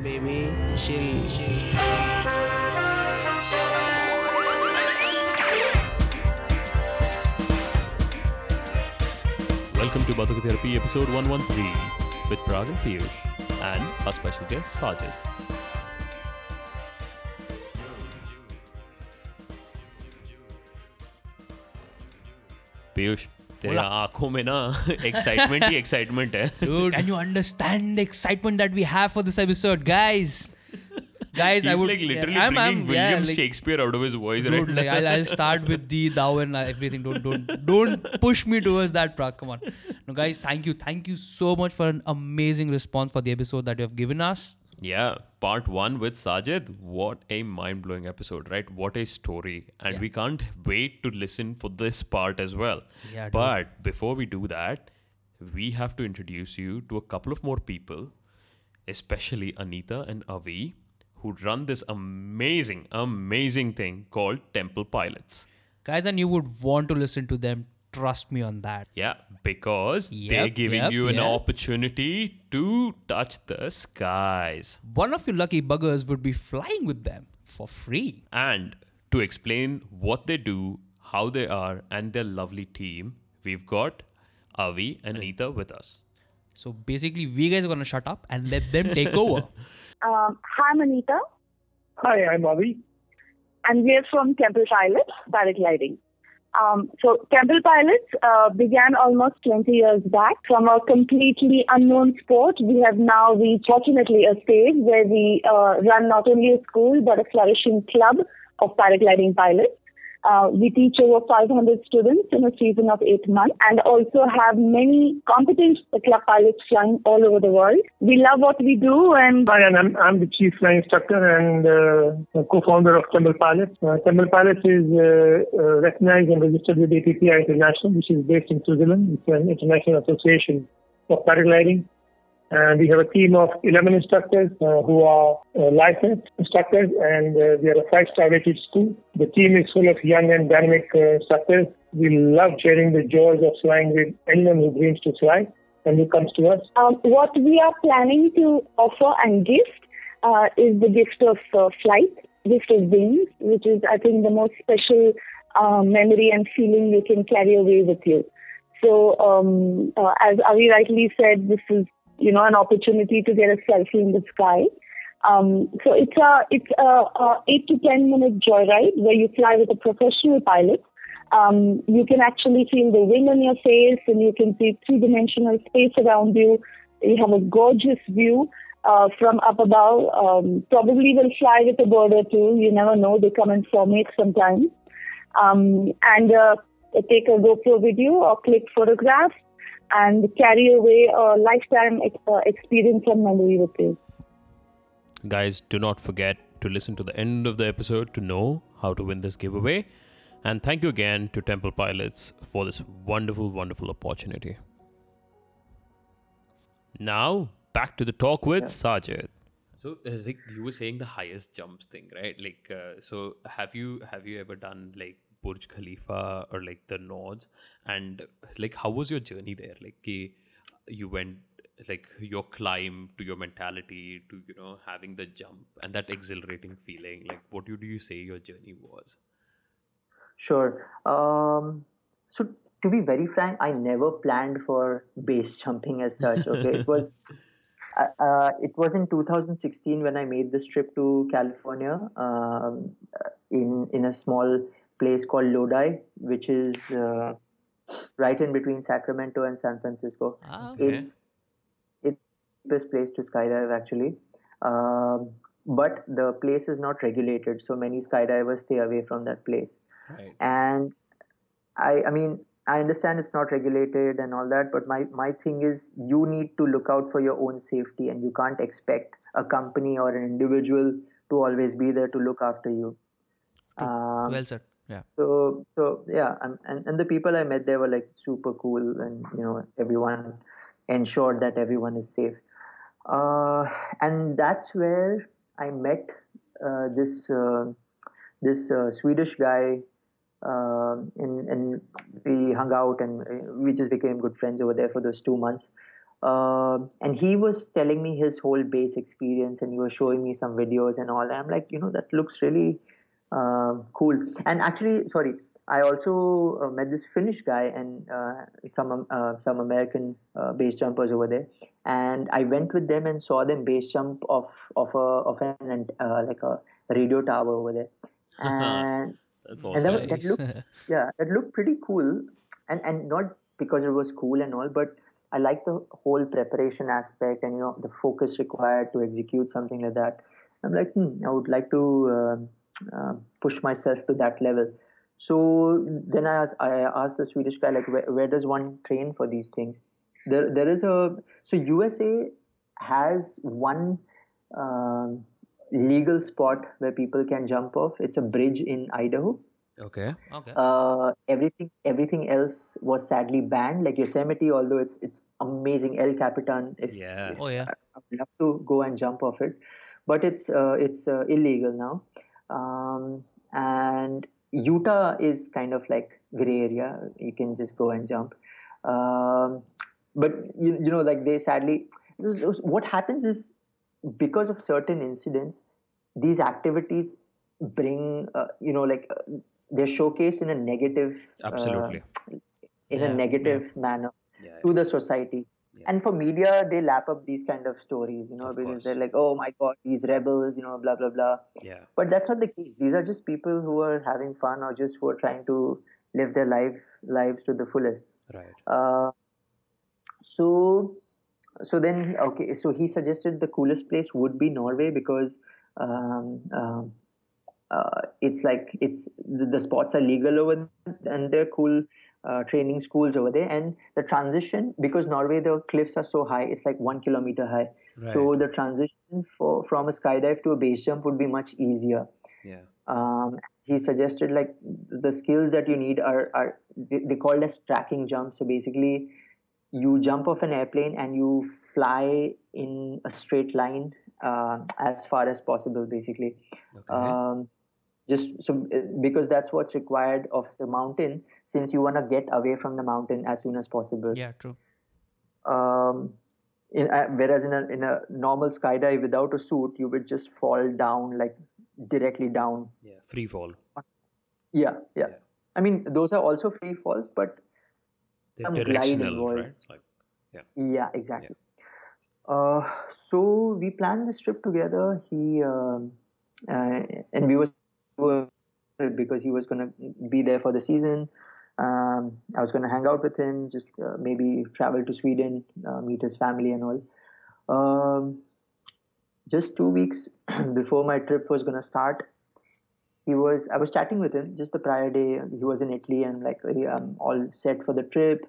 baby. Chill, chill. Welcome to Bataka Therapy episode 113 with Prag and Piyush and our special guest Sajid. Piyush, तेरे बोला। आंखों में ना excitement ही excitement है Dude, can you understand the excitement that we have for this episode, guys? Guys, He's I would like literally I'm, bringing I'm, William yeah, like, Shakespeare out of his voice Dude, right like I'll, I'll start with the thou and everything. Don't don't don't push me towards that, Prag. Come on. No, guys, thank you, thank you so much for an amazing response for the episode that you have given us. Yeah, part one with Sajid. What a mind blowing episode, right? What a story. And Yeah. we can't wait to listen for this part as well. Yeah, dude. but before we do that, we have to introduce you to a couple of more people, especially Anita and Avi, who run this amazing, amazing thing called Temple Pilots. Guys, and you would want to listen to them. Trust me on that. Yeah, because they're giving yep, you an yep. opportunity to touch the skies. One of you lucky buggers would be flying with them for free. And to explain what they do, how they are, and their lovely team, we've got Avi and Anita with us. So basically, we guys are gonna shut up and let them take over. Um, hi, I'm Anita, Hi, I'm Avi. and we're from Temple Pilots, paragliding. Um, so Temple Pilots uh, began almost 20 years back from a completely unknown sport. We have now reached, fortunately, a stage where we uh, run not only a school but a flourishing club of paragliding pilots. Uh, we teach over 500 students in a season of eight months and also have many competent club pilots flying all over the world. We love what we do and Hi, and I'm, I'm the chief flying instructor and uh, co-founder of Temple Pilots. Uh, Temple Pilots is uh, uh, recognized and registered with APPI International, which is based in Switzerland. It's an international association of paragliding. And we have a team of 11 instructors uh, who are uh, licensed instructors, and uh, we are a five-star rated school. The team is full of young and dynamic uh, instructors. We love sharing the joys of flying with anyone who dreams to fly and who comes to us. Um, what we are planning to offer and gift uh, is the gift of uh, flight, gift of wings, which is, I think, the most special uh, memory and feeling you can carry away with you. So, um, as Avi rightly said, this is, you know, an opportunity to get a selfie in the sky. Um, so it's a it's a, a eight to ten minute joyride where you fly with a professional pilot. Um, you can actually feel the wind on your face, and you can see three dimensional space around you. You have a gorgeous view uh, from up above. Um, probably will fly with a bird or two. You never know; they come and formate sometimes. Um, and uh, take a GoPro video or click photographs and carry away a lifetime ex- uh, experience and memory with you. Guys, do not forget to listen to the end of the episode to know how to win this giveaway. And thank you again to Temple Pilots for this wonderful, wonderful opportunity. Now, back to the talk with Sajid. So, like you were saying, the highest jumps thing, right? Like, uh, so have you have you ever done like Burj Khalifa or like the Nods? And like, how was your journey there? Like, you went like your climb to your mentality to you know having the jump and that exhilarating feeling. Like, what do you say your journey was? Sure. Um, so to be very frank, I never planned for base jumping as such. Okay, it was uh, uh, it was in 2016 when I made this trip to California um, in in a small place called Lodi, which is uh, right in between Sacramento and San Francisco. Ah, It's it's the best place to skydive actually. Um, but the place is not regulated, so many skydivers stay away from that place Right. and i i mean i understand it's not regulated and all that but my my thing is you need to look out for your own safety and you can't expect a company or an individual to always be there to look after you um, well said. Yeah. so so yeah and, and and the people i met there were like super cool and you know everyone ensured that everyone is safe uh, and that's where i met uh, this uh, this uh, swedish guy um, and, and we hung out and uh, we just became good friends over there for those two months Um and he was telling me his whole base experience, and he was showing me some videos and all. And I'm like, you know, that looks really cool. And actually, sorry, I also uh, met this Finnish guy and uh, some uh, some American uh, base jumpers over there, and I went with them and saw them base jump off of a of an uh, like a radio tower over there, and That's and awesome. that, that looked yeah that looked pretty cool, and and not because it was cool and all, but I like the whole preparation aspect and you know the focus required to execute something like that. I'm like, hmm, I would like to uh, uh, push myself to that level. So then I asked, I asked the Swedish guy like, where, where does one train for these things? There, there is a so USA has one um, legal spot where people can jump off. It's a bridge in Idaho. Okay. Okay. Uh, everything everything else was sadly banned. Like Yosemite, although it's it's amazing. El Capitan. If, Yeah. oh yeah. I would love to go and jump off it, but it's uh, it's uh, illegal now. Um, and Utah is kind of like gray area. You can just go and jump. Um, but you, you know, like they sadly, what happens is because of certain incidents, these activities bring, uh, you know, like uh, they're showcased in a negative, uh, Absolutely. in Yeah, a negative manner Yeah. to the society. And for media, they lap up these kind of stories, you know, Of because course. they're like, oh my God, these rebels, you know, blah, blah, blah. Yeah. But that's not the case. These are just people who are having fun or just who are trying to live their life lives to the fullest. Right. Uh, so, so then, okay, so he suggested the coolest place would be Norway because um, um, uh, it's like it's the, the spots are legal over there and they're cool uh, training schools over there. And the transition, because Norway, the cliffs are so high, it's like one kilometer high. Right. So the transition for from a skydive to a base jump would be much easier. yeah. Um, he suggested like the skills that you need are are they, they called as tracking jumps. So basically, you jump off an airplane and you fly in a straight line uh, as far as possible. Basically, Okay. um, just so uh, because that's what's required of the mountain since you want to get away from the mountain as soon as possible Yeah. True. um, in, uh, whereas in a in a normal skydive without a suit, you would just fall down like directly down. yeah. Free fall. Yeah, yeah. Yeah. I mean, those are also free falls, but They're Some glide directional, involved. right? It's like yeah, exactly. Uh, so we planned this trip together. He um, uh, and we was were because he was gonna be there for the season. Um, I was gonna hang out with him, just uh, maybe travel to Sweden, uh, meet his family and all. Um, just two weeks before my trip was gonna start, he was. I was chatting with him just the prior day. He was in Italy and like, "Hey, I'm all set for the trip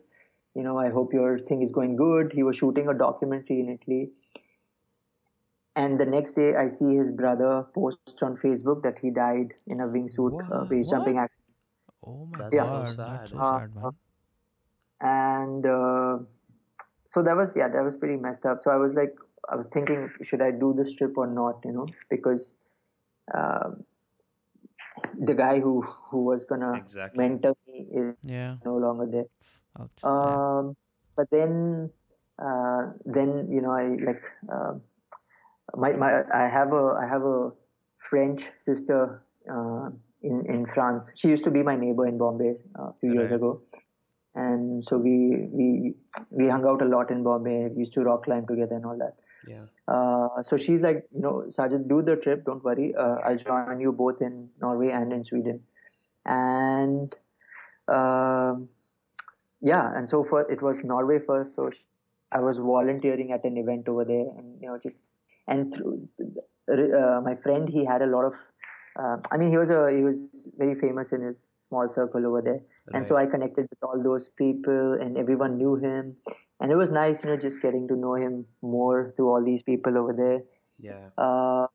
you know, I hope your thing is going good. He was shooting a documentary in Italy. And the next day, I see his brother post on Facebook that he died in a wingsuit uh, base jumping accident. Oh my That's so god. sad. That's so Uh, sad, man. And uh, so that was, yeah, that was pretty messed up. So I was like, I was thinking, should I do this trip or not, you know, because um, the guy who, who was going to Exactly. mentor me is Yeah. no longer there. Ouch. yeah. um, but then uh, then you know I like um my my I have a I have a French sister uh, in in France. She used to be my neighbor in Bombay uh, a few years ago, and so we we we hung out a lot in Bombay. We used to rock climb together and all that. Yeah. Uh, so she's like, you know, Sajid, do the trip. Don't worry. Uh, I'll join you both in Norway and in Sweden. And um, yeah, and so for it was Norway first. So sh- I was volunteering at an event over there, and you know, just and through uh, my friend, he had a lot of. Uh, I mean, he was a he was very famous in his small circle over there, and so I connected with all those people, and everyone knew him, and it was nice, you know, just getting to know him more through all these people over there. Yeah. Uh,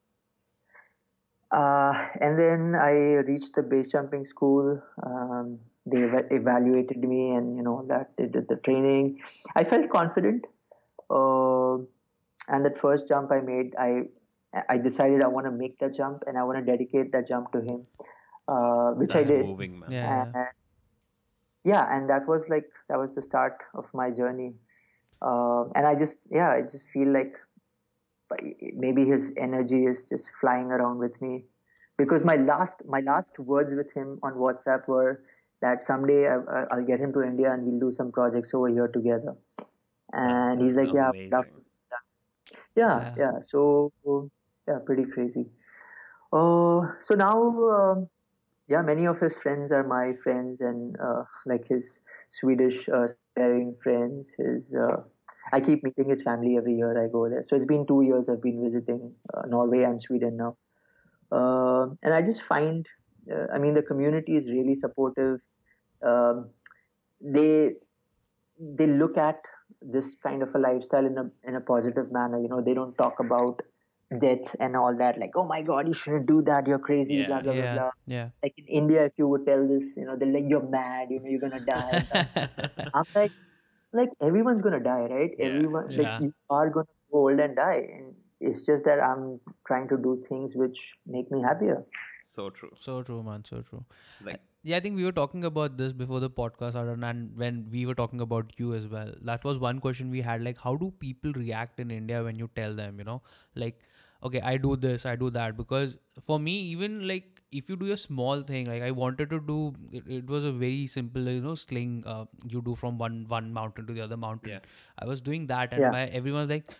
uh, and then I reached the base jumping school. Um, they eva- evaluated me, and you know that they did the training. I felt confident, uh, and that first jump I made, I I decided I want to make that jump, and I want to dedicate that jump to him, uh, which That's I did. moving, man. Yeah. And, yeah, and that was like that was the start of my journey. uh, and I just yeah I just feel like maybe his energy is just flying around with me because my last my last words with him on WhatsApp were that someday I, I'll get him to India and we'll do some projects over here together. And he's like, yeah, amazing. love yeah, Yeah. yeah. So yeah, pretty crazy. Uh, so now, um, yeah, many of his friends are my friends, and uh, like his Swedish uh, friends. His uh, I keep meeting his family every year I go there. So it's been two years I've been visiting uh, Norway and Sweden now, uh, and I just find, uh, I mean, the community is really supportive. Um, they they look at this kind of a lifestyle in a in a positive manner. You know, they don't talk about death and all that. Like, oh my God, you shouldn't do that. You're crazy. Yeah. Blah blah blah yeah, blah. yeah. Like in India, if you would tell this, you know, they're like, you're mad. You know, you're gonna die. I'm like, like everyone's gonna die, right? Yeah. Everyone, Yeah. like you are gonna go old and die, and it's just that I'm trying to do things which make me happier. So true. So true, man. So true. Like Yeah, I think we were talking about this before the podcast started, and when we were talking about you as well. That was one question we had. Like, how do people react in India when you tell them, you know, like, okay, I do this, I do that? Because for me, even like if you do a small thing, like I wanted to do, it, it was a very simple, you know, sling uh, you do from one one mountain to the other mountain. Yeah. I was doing that, and Yeah. my everyone's like.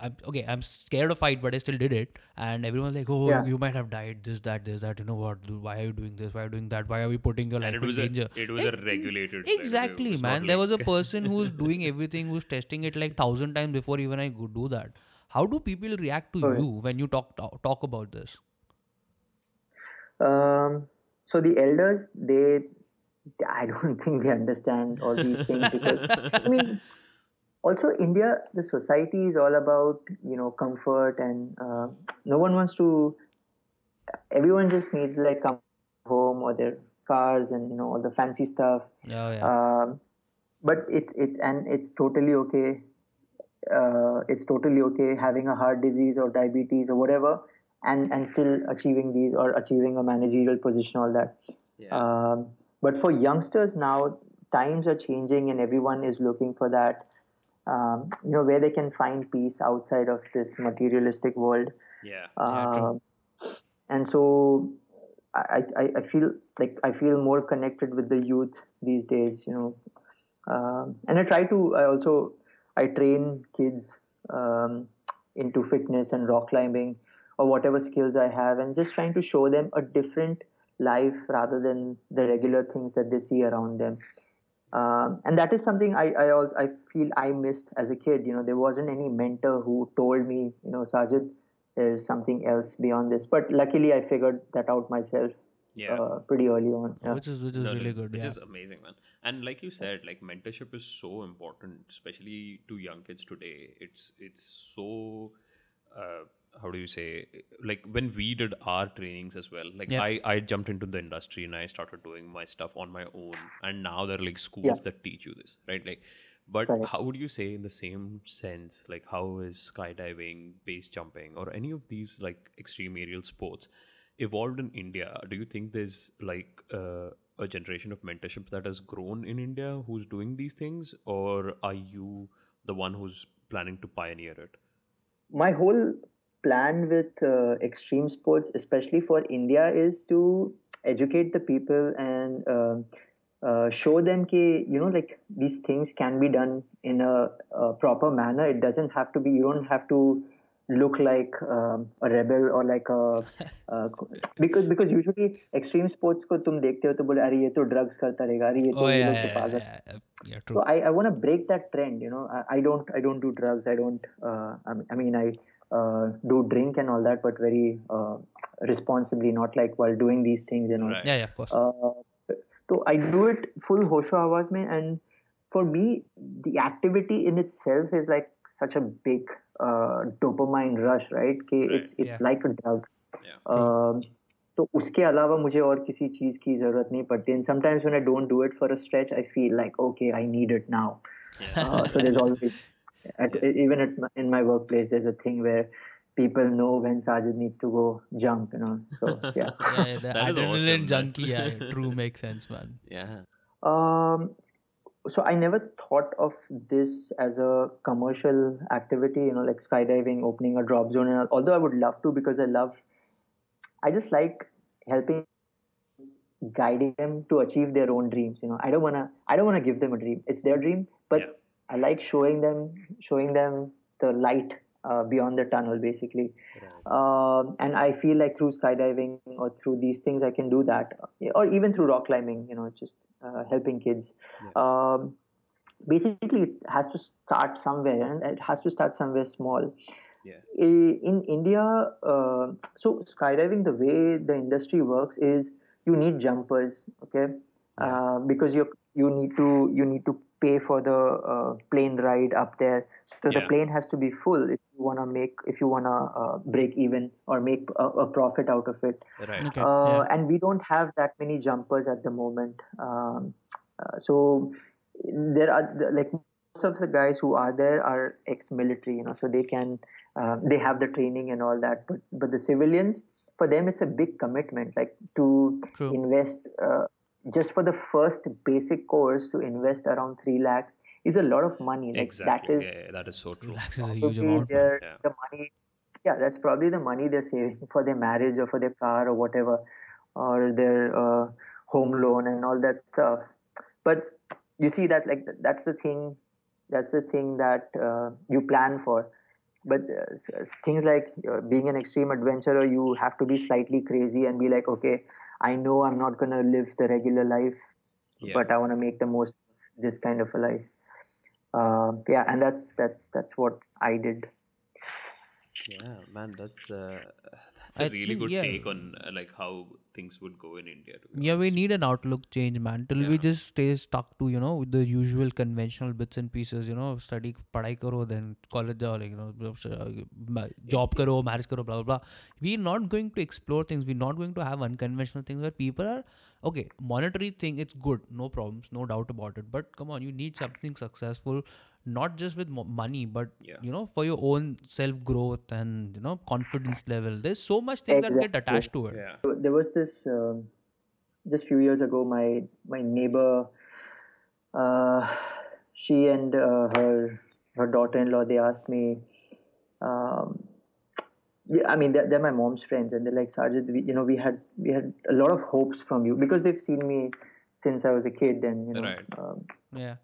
I'm, okay, I'm scared of fight, but I still did it. And everyone's like, "Oh, Yeah. you might have died. This, that, this, that. You know what? Why are you doing this? Why are you doing that? Why are we putting your life it in was a danger?" it was a regulated. Exactly, was not man. There was a person who's doing everything, who's testing it like thousand times before even I go do that. How do people react to Oh, you when you talk talk, about this? Um, so the elders, they, I don't think they understand all these things because I mean, also India, the society is all about you know comfort and uh, no one wants to. Everyone just needs like come home or their cars and you know all the fancy stuff. Yeah, yeah. Um, but it's it's and it's totally okay. Uh, it's totally okay having a heart disease or diabetes or whatever, and and still achieving these or achieving a managerial position, all that. Yeah. Um, but for youngsters now, times are changing, and everyone is looking for that. Um, you know where they can find peace outside of this materialistic world. yeah. Yeah. Um, and so I, I, I feel like I feel more connected with the youth these days, you know. Um, and I try to, I also, I train kids um, into fitness and rock climbing or whatever skills I have and just trying to show them a different life rather than the regular things that they see around them. Um, and that is something I, I also I feel I missed as a kid. You know, there wasn't any mentor who told me, you know, Sajid, there's something else beyond this. But luckily, I figured that out myself Yeah. uh, pretty early on. Yeah. Which is which is No, no, really good. Which Yeah. is amazing, man. And like you said, like mentorship is so important, especially to young kids today. It's it's so uh, how do you say like when we did our trainings as well like Yeah. i i jumped into the industry and i started doing my stuff on my own and now there are like schools Yeah. that teach you this right like but Correct. how would you say in the same sense like how is skydiving base jumping or any of these like extreme aerial sports evolved in india do you think there's like uh, a generation of mentorship that has grown in india who's doing these things or are you the one who's planning to pioneer it my whole plan with uh, extreme sports, especially for India, is to educate the people and um uh, show them that you know like these things can be done in a, a proper manner. It doesn't have to be. You don't have to look like um, a rebel or like a uh, because because usually extreme sports को तुम देखते हो तो बोले अरे ये तो drugs करता रहेगा अरे ये Oh तो ये yeah, लोग yeah, तो yeah, पागल yeah, yeah, yeah, so true. I, I want to break that trend you know I, I don't I don't do drugs I don't uh, I, mean, I mean I uh, do drink and all that but very uh, responsibly not like while doing these things you know Right. Yeah, yeah, of course. uh, so I do it full hosho awaaz mein and for me the activity in itself is like such a big uh, dopamine rush right कि Right, it's it's yeah. like a drug yeah um, तो उसके अलावा मुझे और किसी चीज की जरूरत नहीं पड़ती and sometimes when I don't do it for a stretch I feel like okay I need it now yeah uh, so there's always at, even at my, in my workplace there's a thing where people know when Sajid needs to go jump you know so yeah yeah, the That is adrenaline awesome, man. junkie. Yeah, true makes sense, man. yeah um, so I never thought of this as a commercial activity, you know, like skydiving, opening a drop zone. And although I would love to, because I love, I just like helping, guiding them to achieve their own dreams. You know, I don't wanna, I don't wanna give them a dream. It's their dream, but Yeah. I like showing them, showing them the light uh, beyond the tunnel, basically. Um, and I feel like through skydiving or through these things, I can do that, or even through rock climbing. You know, just uh, helping kids. Um, basically, it has to start somewhere, and it has to start somewhere small. Yeah. In India, uh, so skydiving, the way the industry works is you need jumpers, okay, uh, because you you need to you need to pay for the uh, plane ride up there. So the plane has to be full if you wanna make if you wanna uh, break even or make a, a profit out of it. Right. Okay. Uh, yeah. And we don't have that many jumpers at the moment. Um, uh, so there are like most of the guys who are there are ex-military, you know, so they can uh, they have the training and all that. But but the civilians, for them, it's a big commitment. Like to True. invest uh, just for the first basic course to invest around three lakhs is a lot of money. Like Exactly. that is yeah, yeah, that is so true. Lakhs is a huge amount. their- Yeah. the money yeah that's probably the money they're saving for their marriage or for their car or whatever or their uh, home loan and all that stuff but you see that like that's the thing that's the thing that uh, you plan for but uh, s- s- things like uh, being an extreme adventurer you have to be slightly crazy and be like okay i know i'm not going to live the regular life Yeah. but i want to make the most of this kind of a life uh, yeah and that's that's that's what i did. Yeah, man, that's uh, that's I a really think, good yeah. take on uh, like how things would go in India. Yeah, we need an outlook change, man. Till we just stay stuck to, you know, with the usual conventional bits and pieces, you know, study, padai karo, then college jao, like, you know, uh, ma- job karo, marriage karo, blah, blah, blah. We're not going to explore things. We're not going to have unconventional things where people are, okay, monetary thing, it's good, no problems, no doubt about it. But come on, you need something successful, not just with money, but, Yeah. you know, for your own self growth and, you know, confidence level. There's so much things that get attached to it. Yeah. There was this um, just few years ago my my neighbor uh, she and uh, her her daughter-in-law they asked me um, yeah, I mean they're, they're my mom's friends and they're like Sajid we, you know we had we had a lot of hopes from you because they've seen me since I was a kid and you know Right. um, Yeah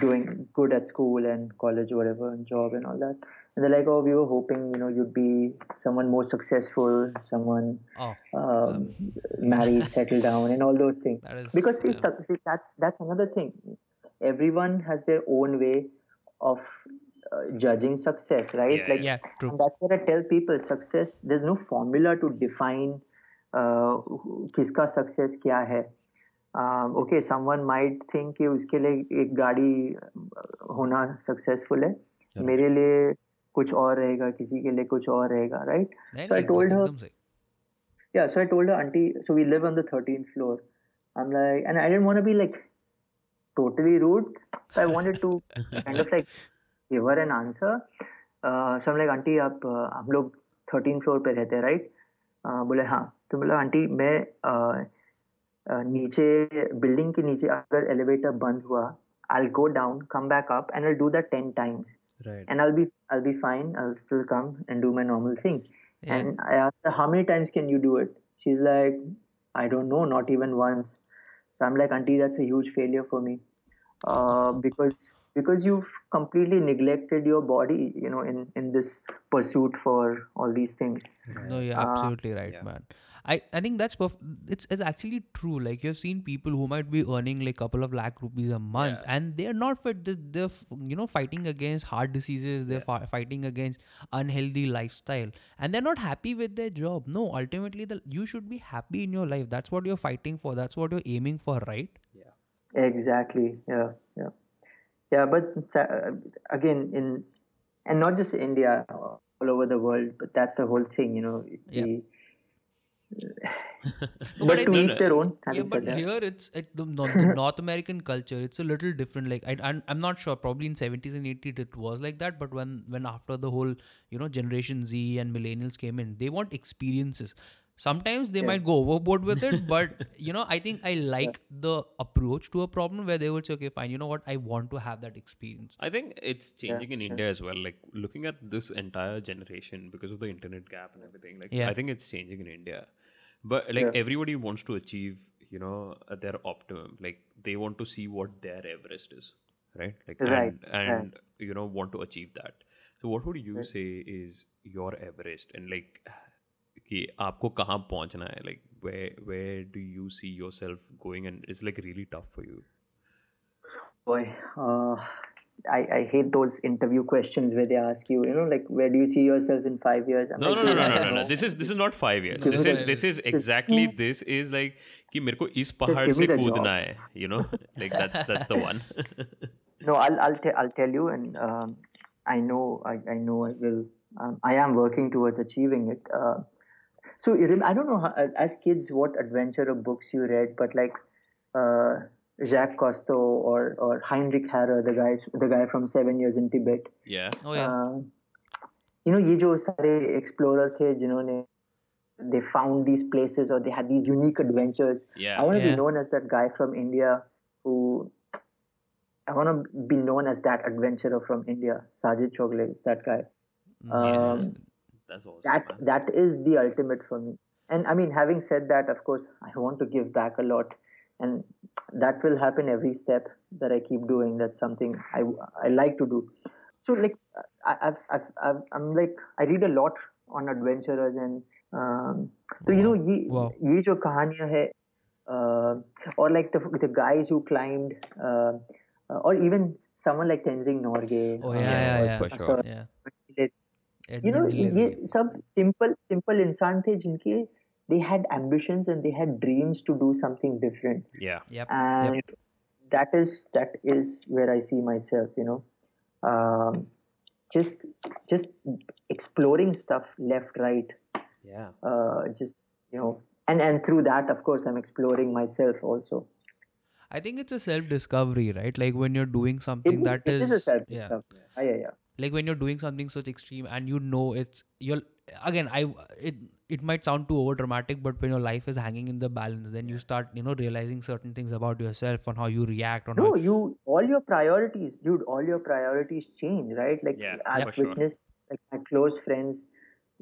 doing good at school and college, whatever, and job and all that. And they're like, oh, we were hoping, you know, you'd be someone more successful, someone Oh, um, married, settled down, and all those things. that is. Because see, yeah. suc- see, that's that's another thing. Everyone has their own way of uh, judging success, right? Yeah, like, yeah, true. and that's what I tell people: success. There's no formula to define uh, किसका success क्या है. Okay someone might think कि उसके लिए एक गाड़ी uh, होना successful है। मेरे लिए कुछ और रहेगा किसी के लिए कुछ और रहेगा right so I told her yeah so I told her aunty so we live on the 13th floor I am like and I didn't want to be like totally rude I wanted to kind of like give her an answer so I like aunty आप uh, हम लोग 13th floor पे रहते हैं right uh, बोले हाँ. तो बोला आंटी मैं नीचे बिल्डिंग के नीचे अगर एलिवेटर बंद हुआ I'll go down, come back up, and I'll do that 10 times. Right. And I'll be I'll be fine. I'll still come and do my normal thing. Yeah. And I asked her, how many times can you do it? She's like, I don't know, not even once. So I'm like, Auntie, that's a huge failure for me. Uh, because because you've completely neglected your body, you know, in, in this pursuit for all these things. No, you're Uh, absolutely right, yeah. man. I, I think that's perf- it's it's actually true. Like you've seen people who might be earning like couple of lakh rupees a month, Yeah. and they're not fit. They're, they're you know fighting against heart diseases. They're fi- fighting against unhealthy lifestyle, and they're not happy with their job. No, ultimately, the, you should be happy in your life. That's what you're fighting for. That's what you're aiming for, right? Yeah exactly. Yeah. Yeah. Yeah. But uh, again, in and not just India, all over the world. But that's the whole thing, you know. Yeah. the- No, but I to think- each their own. yeah, but that. here it's it, the, North, the North American culture. It's a little different. Like I, I'm, I'm not sure. Probably in 70s and 80s it was like that. But when when after the whole you know Generation Z and millennials came in, they want experiences. Sometimes they Yeah. might go overboard with it but you know i think i like the approach to a problem where they would say okay fine you know what i want to have that experience I think it's changing in India as well. Like looking at this entire generation because of the internet gap and everything. Like Yeah. I think it's changing in India, but like Yeah. everybody wants to achieve, you know, uh, their optimum. Like they want to see what their Everest is, right? Like Right, and, and you know want to achieve that. So what would you say is your Everest and like कि आपको कहाँ पहुँचना है like where where do you see yourself going and it's like really tough for you Boy, uh, I, I hate those interview questions where they ask you, you know, like, where do you see yourself in five years? I'm no like, no no no "I no no, don't no. know." this is this is not five years Give this me is the- this is exactly this is like कि मेरे को इस पहाड़ give से me the कूदना job. है you know like that's that's the one No, I'll I'll, te- I'll tell you, and um, I know I, I know I will. Um, I am working towards achieving it. Uh, so you rem- I don't know how, as kids what adventure of books you read, but like uh, Jacques Cousteau or or Heinrich Harrer, the guys the guy from Seven Years in Tibet. yeah oh yeah Uh, you know ये जो सारे explorer थे जिन्होंने they found these places or they had these unique adventures. yeah I want to Yeah. be known as that guy from India who I want to be known as that adventurer from India. Sajid Chogle is that guy. Um, that's awesome. That man. that is the ultimate for me. And I mean, having said that, of course, I want to give back a lot, and that will happen every step that I keep doing. That's something I I like to do. So like I, I've, I've, I'm like I read a lot on adventurers and um, so wow. you know ye wow. ye hai uh, or like the the guys who climbed uh, uh, or even someone like Tenzing Norgay. Oh yeah, yeah, yeah, yeah. Sure. yeah you know Edmund ये Hillary. सब simple simple इंसान थे जिनके they had ambitions and they had dreams to do something different yeah yep and that is that is where I see myself you know um, just just exploring stuff left right yeah uh, just you know and and through that of course I'm exploring myself also I think it's a self discovery, right? Like when you're doing something it is, that it is, is a self yeah. discovery yeah. yeah yeah like when you're doing something such extreme and you know it's you're again i it it might sound too over dramatic but when your life is hanging in the balance then you start you know realizing certain things about yourself on how you react on no you all your priorities dude all your priorities change right like yeah, i've yeah, witnessed sure. like my close friends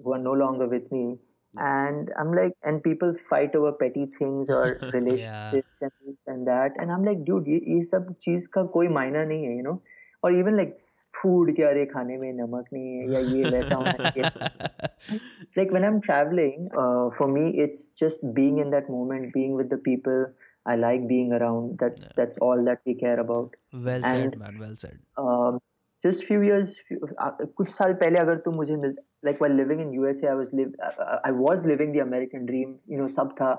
who are no longer with me mm. and i'm like and people fight over petty things or relationships yeah. and this and that and i'm like dude ye, ye sab cheez ka koi maina nahi hai you know or even like food के अरे खाने में नमक नहीं है या ये वैसा होना चाहिए. like when I'm traveling, uh, for me, it's just being in that moment, being with the people I like being around. That's that's all that we care about. well said and- man well said Um, just few years, few, uh, कुछ साल पहले अगर तुम मुझे मिल like while living in USA, I was live uh, I was living the American dream. You know, सब था.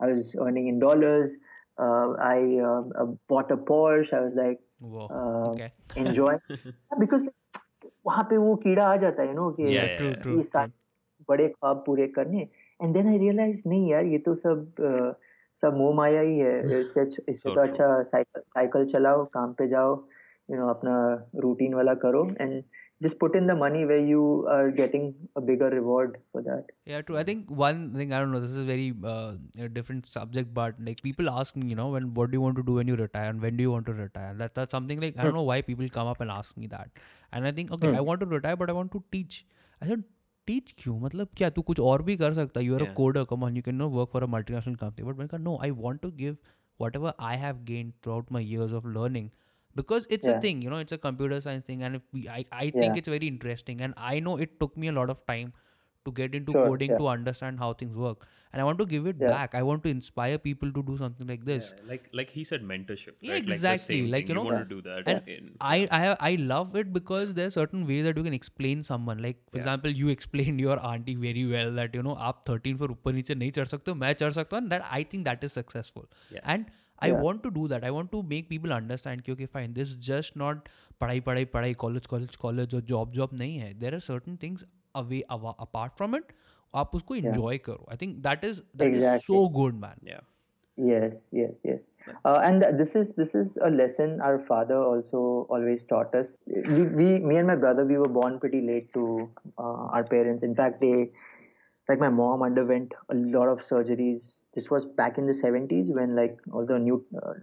I was earning in dollars. Uh, I uh, uh, bought a Porsche. I was like Uh, okay. enjoy. पे वो कीड़ा आ जाता है, know, कि ये सारे बड़े ख्वाब पूरे करने। एंड देन आई रियलाइज़ नहीं यार ये तो सब सब मोह माया ही है। इससे इससे तो अच्छा साइकिल साइकिल चलाओ काम पे जाओ यू नो अपना रूटीन वाला करो। And just put in the money where you are getting a bigger reward for that Yeah, true. I think one thing I don't know. This is very uh, a different subject, but like people ask me, you know, when what do you want to do when you retire, and when do you want to retire? That that's something like I don't know why people come up and ask me that. And I think okay, I want to retire, but I want to teach. I said, teach क्यों? मतलब क्या तू कुछ और भी कर सकता? You are a Yeah. coder. Come on, you can no work for a multinational company. But मैंने कहा no, I want to give whatever I have gained throughout my years of learning. because it's yeah. a thing you know it's a computer science thing and we, i, I think yeah. it's very interesting and i know it took me a lot of time to get into sure, coding yeah. to understand how things work. And i want to give it back. I want to inspire people to do something like this. Like like he said mentorship right? exactly like, like you know you want to do that and in, i i i love it because there are certain ways that you can explain someone. Like for example you explained your auntie very well that you know up 13 for upper niche nahi chad sakte main chad sakta that i think that is successful. And I Yeah. want to do that. I want to make people understand कि okay fine this is just not पढ़ाई पढ़ाई पढ़ाई college college college और job job नहीं है. There are certain things away ava- apart from it. आप उसको enjoy करो. I think that is that is Exactly. so good man. yeah Yes, yes, yes. Uh, and th- this is this is a lesson our father also always taught us. We, we me and my brother, we were born pretty late to uh, our parents. In fact, they like my mom underwent a lot of surgeries. This was back in the 70s when like all the new uh,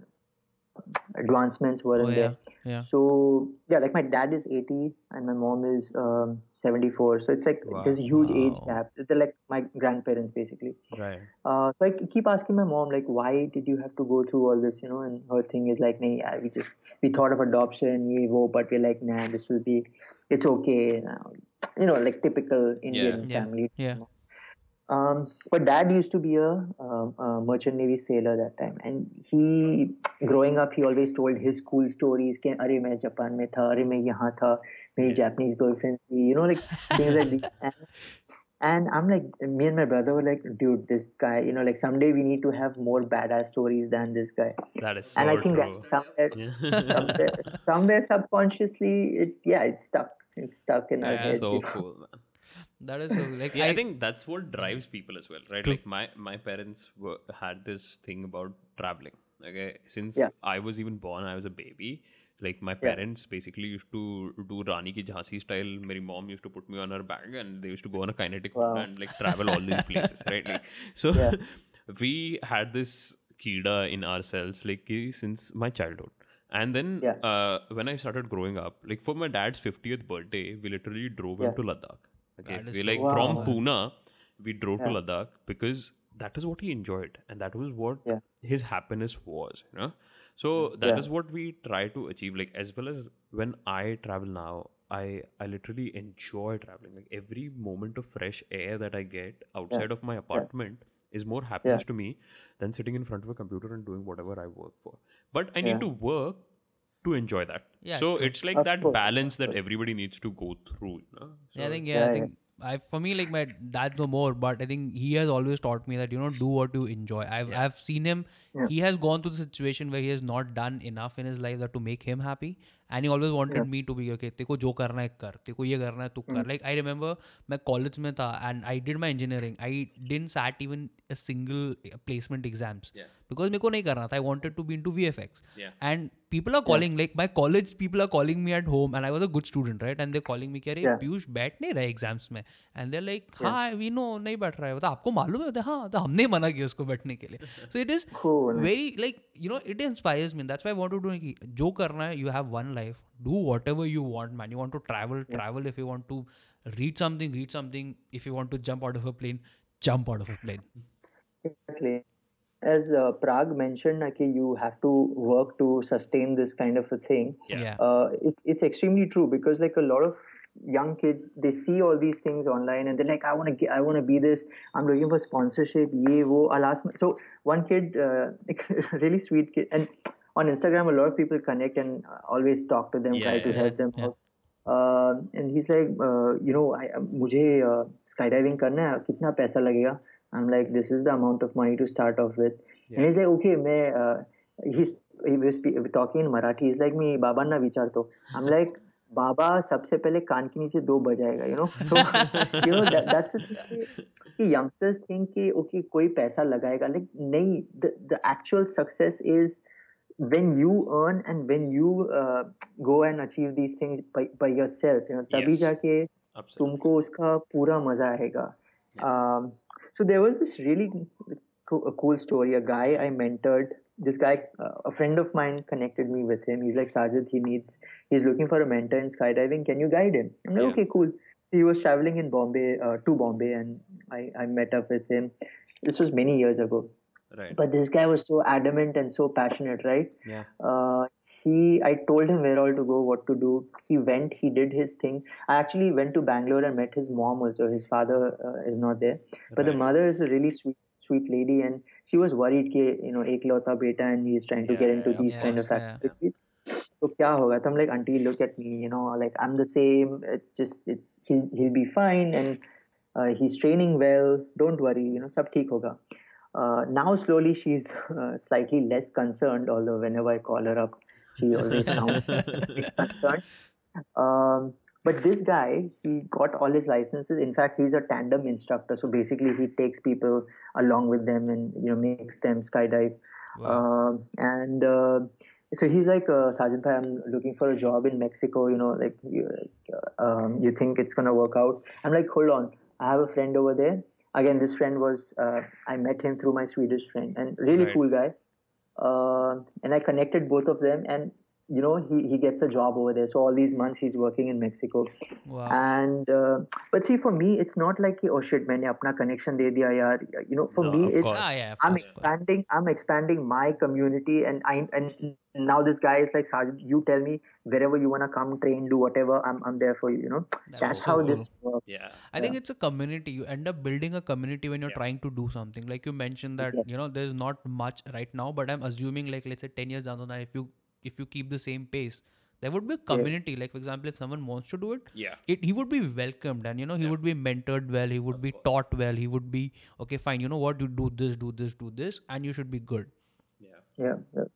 advancements were Oh in yeah, there. yeah. So yeah, like my dad is 80 and my mom is um, 74. So it's like there's a huge age Wow. gap. It's like my grandparents basically. Right. Uh, so I keep asking my mom like, why did you have to go through all this, you know? And her thing is like, nah, yeah, we just we thought of adoption, ye wo, but we're like, nah, this will be, it's okay. Now. You know, like typical Indian Yeah. family. Yeah. Um, but dad used to be a, um, a merchant navy sailor that time, and he, growing up, he always told his school stories. कि अरे मैं Japan में था, अरे मैं यहाँ था, मेरी Japanese girlfriend थी, you know, like things like this. And, and I'm like, me and my brother were like, dude, this guy, you know, like someday we need to have more badass stories than this guy. That is so and I think true. that somewhere, Yeah. somewhere, somewhere subconsciously, it yeah, it's stuck. It's stuck in our Yeah. heads. so you know. cool, man. that is so like yeah, I, I, think that's what drives people as well, right? True. Like my my parents were, had this thing about traveling. Okay, since Yeah. I was even born, I was a baby. Like my Yeah. parents basically used to do Rani ki Jhansi style. My mom used to put me on her back, and they used to go on a kinetic Wow. and like travel all these places, right? Like, so Yeah. we had this kida in ourselves like since my childhood. And then Yeah. uh, when I started growing up, like for my dad's 50th birthday, we literally drove Yeah. him to Ladakh. Okay, we like Wow. from. Pune, we drove to Ladakh because that is what he enjoyed, and that was what Yeah. his happiness was. You know, so that is Yeah. what we try to achieve. Like as well as when I travel now, I I literally enjoy traveling. Like every moment of fresh air that I get outside of my apartment is more happiness to me than sitting in front of a computer and doing whatever I work for. But I need Yeah. to work to enjoy that. Yeah, so it's like that course, balance that everybody needs to go through. You know? Yeah, I think yeah, Yeah, I think I for me like my dad no more, but I think he has always taught me that you know do what you enjoy. I've Yeah. I've seen him. Yeah. He has gone through the situation where he has not done enough in his life that to make him happy, and he always wanted Yeah. me to be okay. तेको जो करना है कर, तेको ये करना है तू कर. Like I remember मैं college में था and I did my engineering. I didn't sat even a single placement exams Yeah. because मेरे को नहीं करना था. I wanted to be into VFX. Yeah. And people are calling like my college people are calling me at home and I was a good student right and they're calling me कि अरे Yeah. Piyush बैठ नहीं रहे exams में and they like हाँ we know नहीं बैठ रहा है तो आपको मालूम है हाँ तो हमने ही मना किया उसको बैठने के लिए so it is Cool. Very like you know it inspires me that's why I want to do कि जो करना है you have one life do whatever you want man you want to travel yeah. travel if you want to read something read something if you want to jump out of a plane jump out of a plane exactly as uh, Prag mentioned, Aki, you have to work to sustain this kind of a thing. Yeah. Uh, it's it's extremely true because like a lot of young kids, they see all these things online and they're like, I want to I want to be this. I'm looking for sponsorship. Ye wo. I'll ask. My... So one kid, uh, really sweet kid, and on Instagram, a lot of people connect and always talk to them, yeah, try to yeah, help them yeah. Uh, and he's like, uh, you know, I, मुझे uh, skydiving करना है कितना पैसा लगेगा I'm like, this is the amount of money to start off with. Yeah. And he's like, okay, मैं he's he was talking in Marathi. He's like me, Baba ना विचार तो. I'm like बाबा सबसे पहले कान के नीचे दो बजाएगा you know you know that's कि यंगस्टर्स थिंक कि ओके कोई पैसा लगाएगा लाइक नहीं the actual success is when you earn and when you uh, go and achieve these things by, by yourself, you know, तभी Yes. जाके Absolutely. तुमको उसका पूरा मजा आएगा. Um, so there was this really co- a cool story. A guy I mentored, this guy, uh, a friend of mine connected me with him. He's like, Sajid, he needs, he's looking for a mentor in skydiving. Can you guide him? I'm like, Yeah. okay, cool. He was traveling in Bombay, uh, to Bombay, and I, I met up with him. This was many years ago. right but this guy was so adamant and so passionate right yeah uh, he i told him where all to go what to do he went he did his thing i actually went to bangalore and met his mom also his father uh, is not there but right. the mother is a really sweet sweet lady and she was worried you know eklauta beta and he's trying to get into yeah, these yeah, kind of activities so kya hoga? So I'm like, auntie, look at me, you know, like I'm the same. It's just, it's he'll, he'll be fine and uh, he's training well. Don't worry, you know, sab theek hoga uh, now slowly she's uh, slightly less concerned although whenever I call her up she always sounds concerned. Um, but this guy he got all his licenses. In fact he's a tandem instructor. So basically he takes people along with them and you know makes them skydive. Um, and uh, so he's like uh, Sajid bhai i'm looking for a job in mexico. You know like you, uh, um, you think it's gonna work out? I'm like hold on. I have a friend over there again, this friend was uh, I met him through my Swedish friend, and really Right. cool guy. Uh, and I connected both of them, and you know he, he gets a job over there. So all these months he's working in mexico. Wow. and uh, but see for me it's not like oh shit man apna connection de diya yaar. You know for no, me it's ah, yeah, i'm course. expanding i'm expanding my community and i and now this guy is like you tell me wherever you want to come train do whatever i'm i'm there for you you know? That's, that's how cool. this works. Yeah. I think it's a community. You end up building a community when you're yeah. trying to do something. Like you mentioned that you know there's not much right now but i'm assuming like let's say 10 years down the line if you if you keep the same pace, there would be a community. Like for example, if someone wants to do it, Yeah. it he would be welcomed and you know he would be mentored well. He would be taught well. He would be okay, fine. You know what? You do this, do this, do this, and you should be good. Yeah. Yeah. yeah.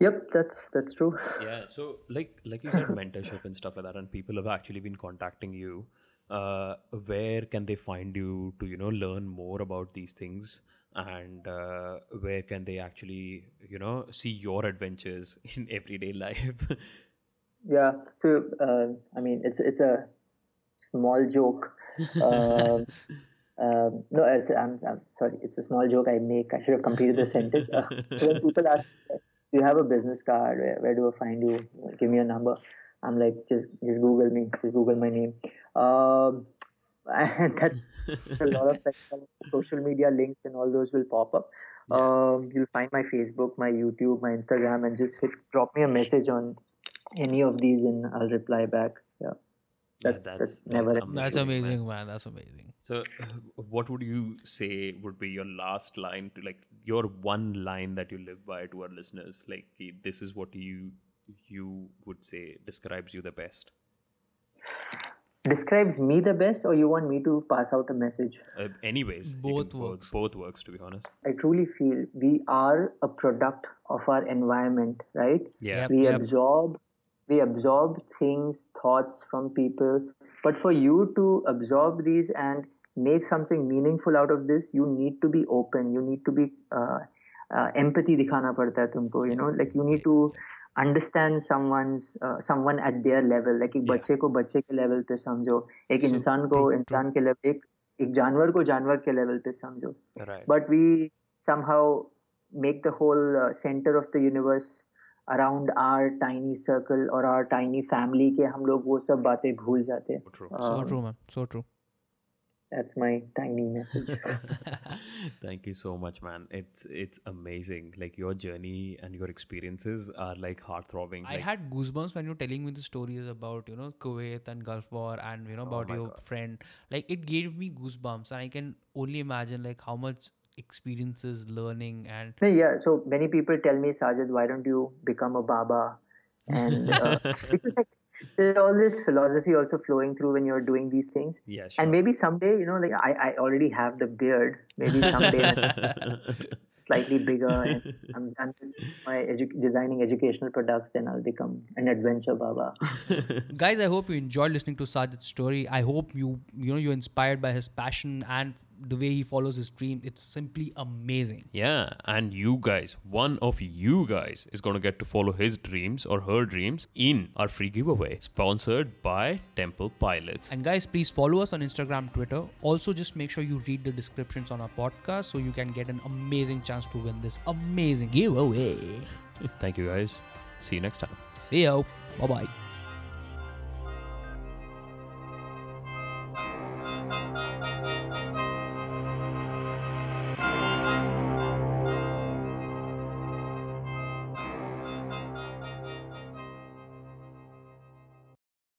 Yep, that's that's true. yeah so like like you said mentorship and stuff like that and people have actually been contacting you uh, where can they find you to you know learn more about these things and uh, where can they actually you know see your adventures in everyday life Yeah. So uh, I mean, it's it's a small joke. Um, um, no, it's, I'm, I'm sorry. It's a small joke I make. I should have completed the sentence. Uh, when people ask, "Do you have a business card? Where, where do I find you? Give me a number." I'm like, just just Google me. Just Google my name. Um, and that's a lot of social media links and all those will pop up. Um, you'll find my Facebook, my YouTube, my Instagram, and just hit, drop me a message on any of these, and I'll reply back. Yeah, that's that's- that's, that's never. amazing. That's man. amazing, man. That's amazing. so uh, what would you say would be your last line to like your one line that you live by to our listeners like this is what you you would say describes you the best Describes me the best, or you want me to pass out a message? uh, anyways Both works. both works to be honest I truly feel we are a product of our environment, right? yeah Yep. we absorb we absorb things thoughts from people but for you to absorb these and make something meaningful out of this you need to be open you need to be uh, uh, empathy dikhana padta hai tumko you know like you need to understand someone's uh, someone at their level like एक बच्चे को बच्चे के level पे समझो एक इंसान को इंसान के लेवल एक एक जानवर को जानवर के लेवल पे समझो right but we somehow make the whole uh, center of the universe around our tiny circle or our tiny family के हम लोग वो सब बातें भूल जाते हैं true So Um, true, man. So true. That's my tiny message Thank you so much, man. It's it's amazing. Like your journey and your experiences are like heart throbbing. I had goosebumps when you were telling me the stories about you know Kuwait and Gulf War and you know about my your friend. Like it gave me goosebumps, and I can only imagine like how much experiences, learning, and yeah so many people tell me Sajid why don't you become a Baba and uh, because like there's all this philosophy also flowing through when you're doing these things yeah, sure. and maybe someday you know like I, I already have the beard maybe someday slightly bigger and I'm done with my edu- designing educational products then I'll become an adventure baba guys, I hope you enjoyed listening to Sajid's story. I hope you you know you're inspired by his passion and the way he follows his dream. It's simply amazing. Yeah, and you guys, one of you guys is going to get to follow his dreams or her dreams in our free giveaway sponsored by Temple Pilots. And guys, please follow us on Instagram, Twitter. Also, just make sure you read the descriptions on our podcast so you can get an amazing chance to win this amazing giveaway. Thank you guys. See you next time. See you. Bye bye.